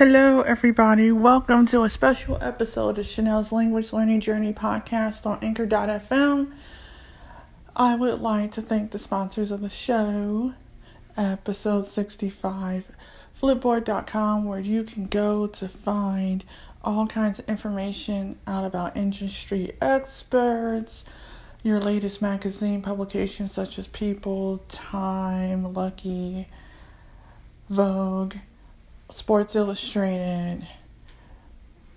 Hello, everybody. Welcome to a special episode of Chenelle's Language Learning Journey podcast on Anchor.fm. I would like to thank the sponsors of the show, episode 65, Flipboard.com, where you can go to find all kinds of information out about industry experts, your latest magazine publications such as People, Time, Lucky, Vogue Sports Illustrated,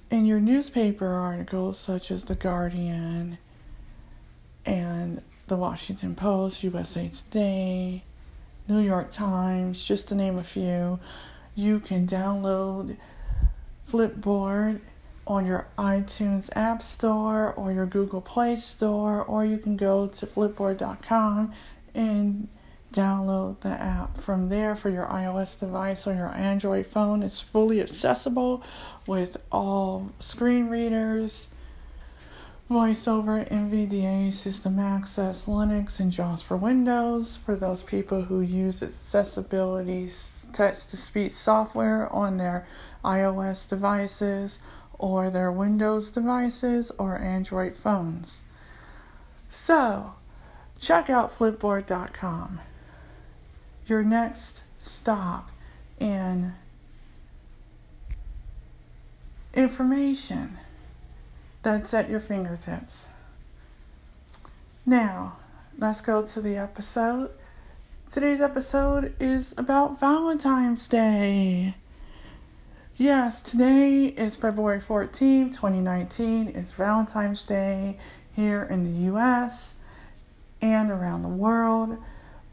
and your newspaper articles such as The Guardian and The Washington Post, USA Today, New York Times, just to name a few. You can download Flipboard on your iTunes App Store or your Google Play Store, or you can go to flipboard.com and download the app from there for your iOS device or your Android phone. It's fully accessible with all screen readers, VoiceOver, NVDA, System Access, Linux, and JAWS for Windows. For those people who use accessibility text to speech software on their iOS devices or their Windows devices or Android phones. So, check out flipboard.com your next stop in information that's at your fingertips. Now, let's go to the episode. Today's episode is about Valentine's Day. Yes, today is February 14, 2019. It's Valentine's Day here in the US and around the world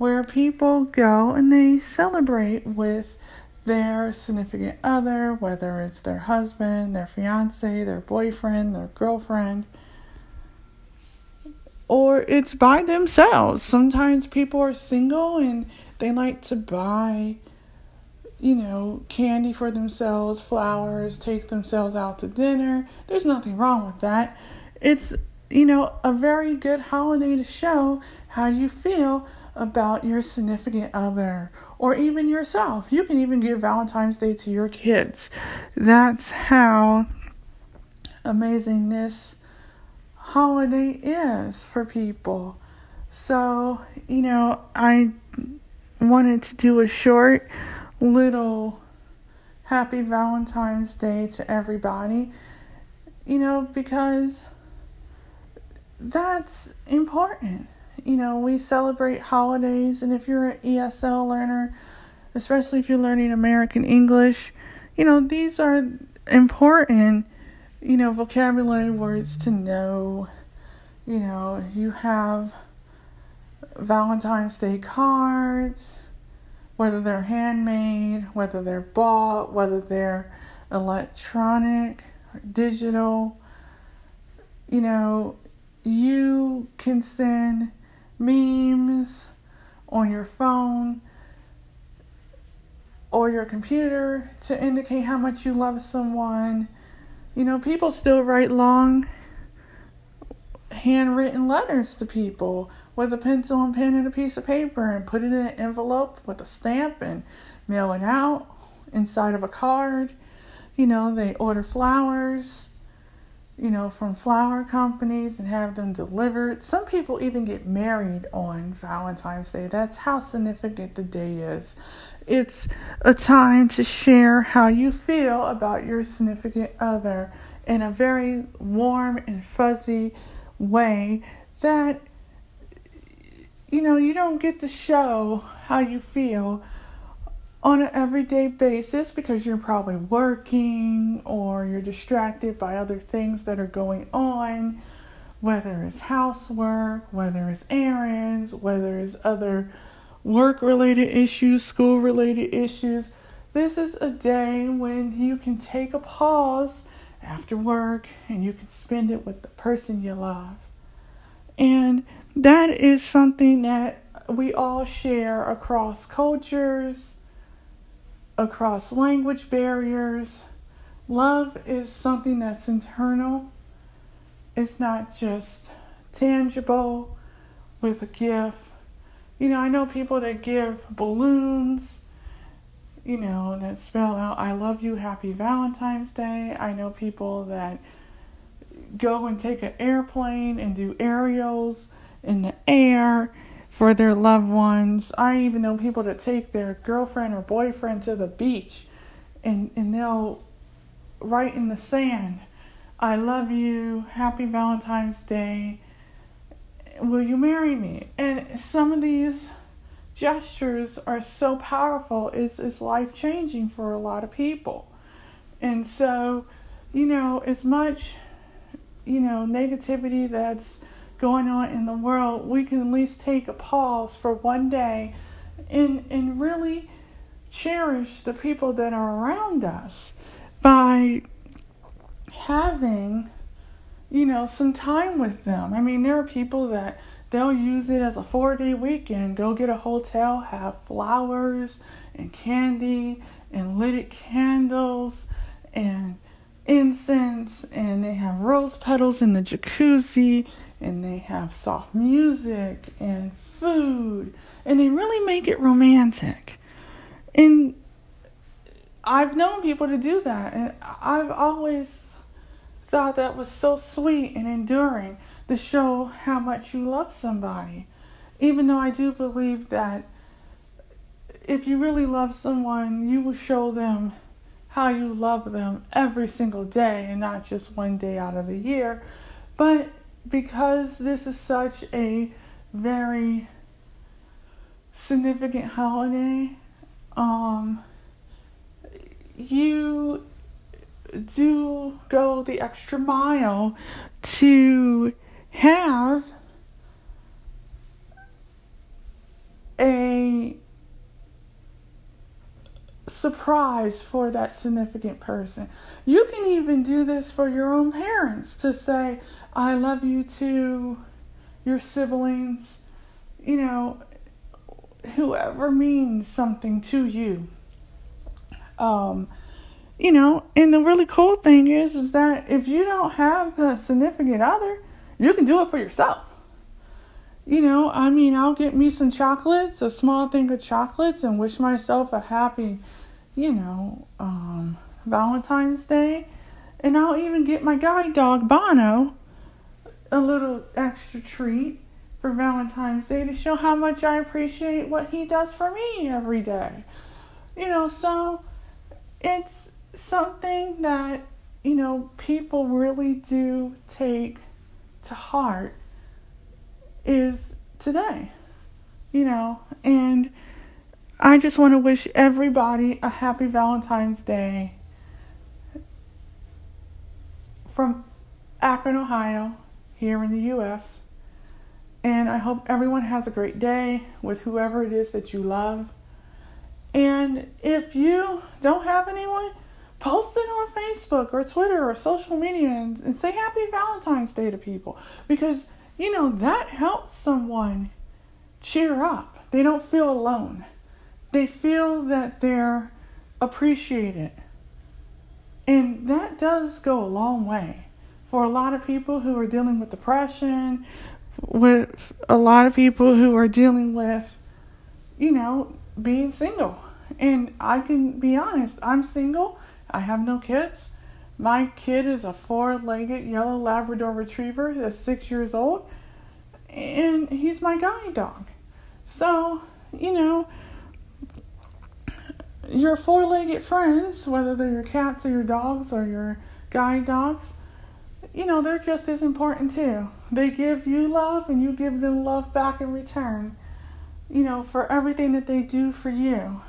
where people go and they celebrate with their significant other, whether it's their husband, their fiance, their boyfriend, their girlfriend, or it's by themselves. Sometimes people are single and they like to buy, you know, candy for themselves, flowers, take themselves out to dinner. There's nothing wrong with that. It's, you know, a very good holiday to show how you feel about your significant other or even yourself. You can even give Valentine's Day to your kids. That's how amazing this holiday is for people. So, you know, I wanted to do a short little happy Valentine's Day to everybody, you know, because that's important you know, we celebrate holidays, and if you're an ESL learner, especially if you're learning American English, you know, these are important, you know, vocabulary words to know. You know, you have Valentine's Day cards, whether they're handmade, whether they're bought, whether they're electronic, digital. You know, you can send memes on your phone or your computer to indicate how much you love someone. You know, people still write long handwritten letters to people with a pencil and pen and a piece of paper and put it in an envelope with a stamp and mail it out inside of a card. You know, they order flowers you know, from flower companies and have them delivered. Some people even get married on Valentine's Day. That's how significant the day is. It's a time to share how you feel about your significant other in a very warm and fuzzy way that, you know, you don't get to show how you feel on an everyday basis because you're probably working or you're distracted by other things that are going on, whether it's housework, whether it's errands, whether it's other work related issues, school related issues. This is a day when you can take a pause after work and you can spend it with the person you love. And that is something that we all share across cultures across language barriers. Love is something that's internal, it's not just tangible with a gift. You know, I know people that give balloons you know, that spell out I love you, happy Valentine's Day. I know people that go and take an airplane and do aerials in the air for their loved ones. I even know people that take their girlfriend or boyfriend to the beach and, and they'll write in the sand, I love you, happy Valentine's Day, will you marry me? And some of these gestures are so powerful, it's, it's life changing for a lot of people. And so, you know, as much, you know, negativity that's going on in the world, we can at least take a pause for one day and and really cherish the people that are around us by having you know some time with them. I mean, there are people that they'll use it as a 4-day weekend, go get a hotel, have flowers and candy and lit candles and incense and they have rose petals in the jacuzzi and they have soft music and food and they really make it romantic. And I've known people to do that and I've always thought that was so sweet and enduring to show how much you love somebody. Even though I do believe that if you really love someone, you will show them how you love them every single day and not just one day out of the year. But because this is such a very significant holiday, um, you do go the extra mile to have a surprise for that significant person. You can even do this for your own parents to say, I love you too, your siblings, you know, whoever means something to you. Um, you know, and the really cool thing is, is that if you don't have a significant other, you can do it for yourself. You know, I mean, I'll get me some chocolates, a small thing of chocolates, and wish myself a happy, you know, um, Valentine's Day. And I'll even get my guide dog, Bono, a little extra treat for Valentine's Day to show how much I appreciate what he does for me every day. You know, so it's something that, you know, people really do take to heart is today. You know, and I just want to wish everybody a happy Valentine's Day from Akron, Ohio here in the U.S. And I hope everyone has a great day with whoever it is that you love. And if you don't have anyone, post it on Facebook or Twitter or social media and, and say Happy Valentine's Day to people because, you know, that helps someone cheer up. They don't feel alone, they feel that they're appreciated. And that does go a long way for a lot of people who are dealing with depression, with a lot of people who are dealing with, you know, being single. And I can be honest, I'm single, I have no kids. My kid is a four legged yellow Labrador retriever that's six years old, and he's my guide dog. So, you know, your four legged friends, whether they're your cats or your dogs or your guide dogs, you know, they're just as important too. They give you love and you give them love back in return, you know, for everything that they do for you.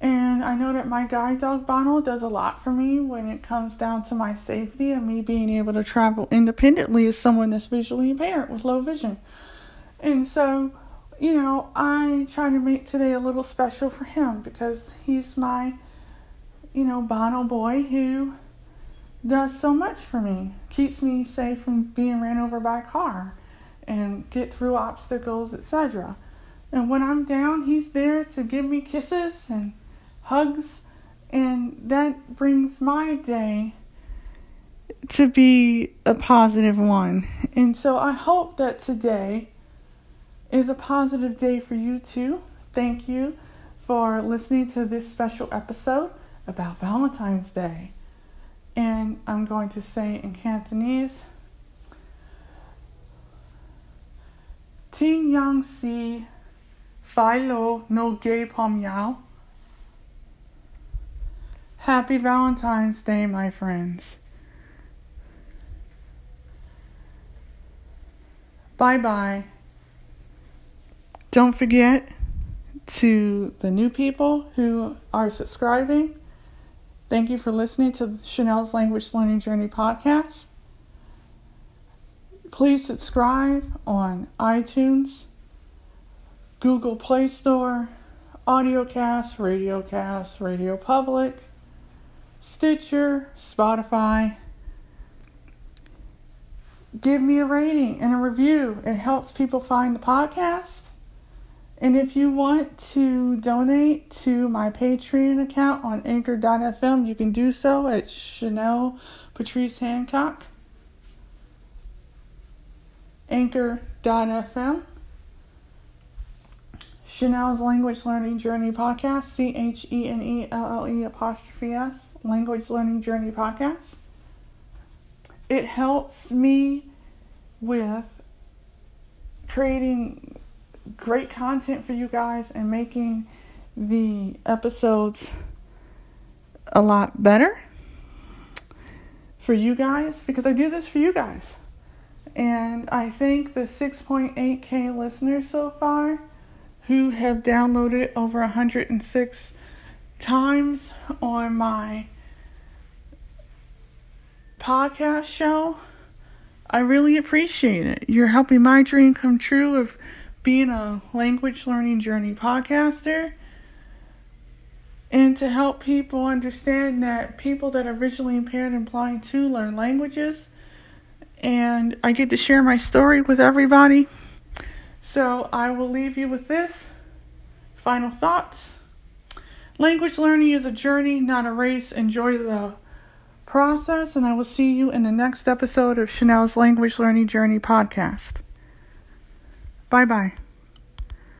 And I know that my guide dog Bono does a lot for me when it comes down to my safety and me being able to travel independently as someone that's visually impaired with low vision. And so, you know, I try to make today a little special for him because he's my, you know, Bono boy who does so much for me. Keeps me safe from being ran over by a car and get through obstacles, etc. And when I'm down, he's there to give me kisses and hugs, and that brings my day to be a positive one. And so I hope that today is a positive day for you too. Thank you for listening to this special episode about Valentine's Day. And I'm going to say in Cantonese Ting Yang Si Phai Lo No Gay Pom Yao. Happy Valentine's Day, my friends. Bye bye. Don't forget to the new people who are subscribing. Thank you for listening to Chenelle's Language Learning Journey podcast. Please subscribe on iTunes, Google Play Store, AudioCast, RadioCast, Radio Public, Stitcher, Spotify. Give me a rating and a review. It helps people find the podcast. And if you want to donate to my Patreon account on anchor.fm, you can do so at Chenelle Patrice Hancock. Anchor.fm. Chenelle's Language Learning Journey Podcast, C H E N E L L E apostrophe S, Language Learning Journey Podcast. It helps me with creating great content for you guys and making the episodes a lot better for you guys because I do this for you guys. And I think the 6.8k listeners so far who have downloaded over 106 times on my podcast show. I really appreciate it. You're helping my dream come true of being a language learning journey podcaster and to help people understand that people that are visually impaired and blind too learn languages. And I get to share my story with everybody. So I will leave you with this final thoughts. Language learning is a journey, not a race. Enjoy the process, and I will see you in the next episode of Chenelle's Language Learning Journey podcast. Bye bye.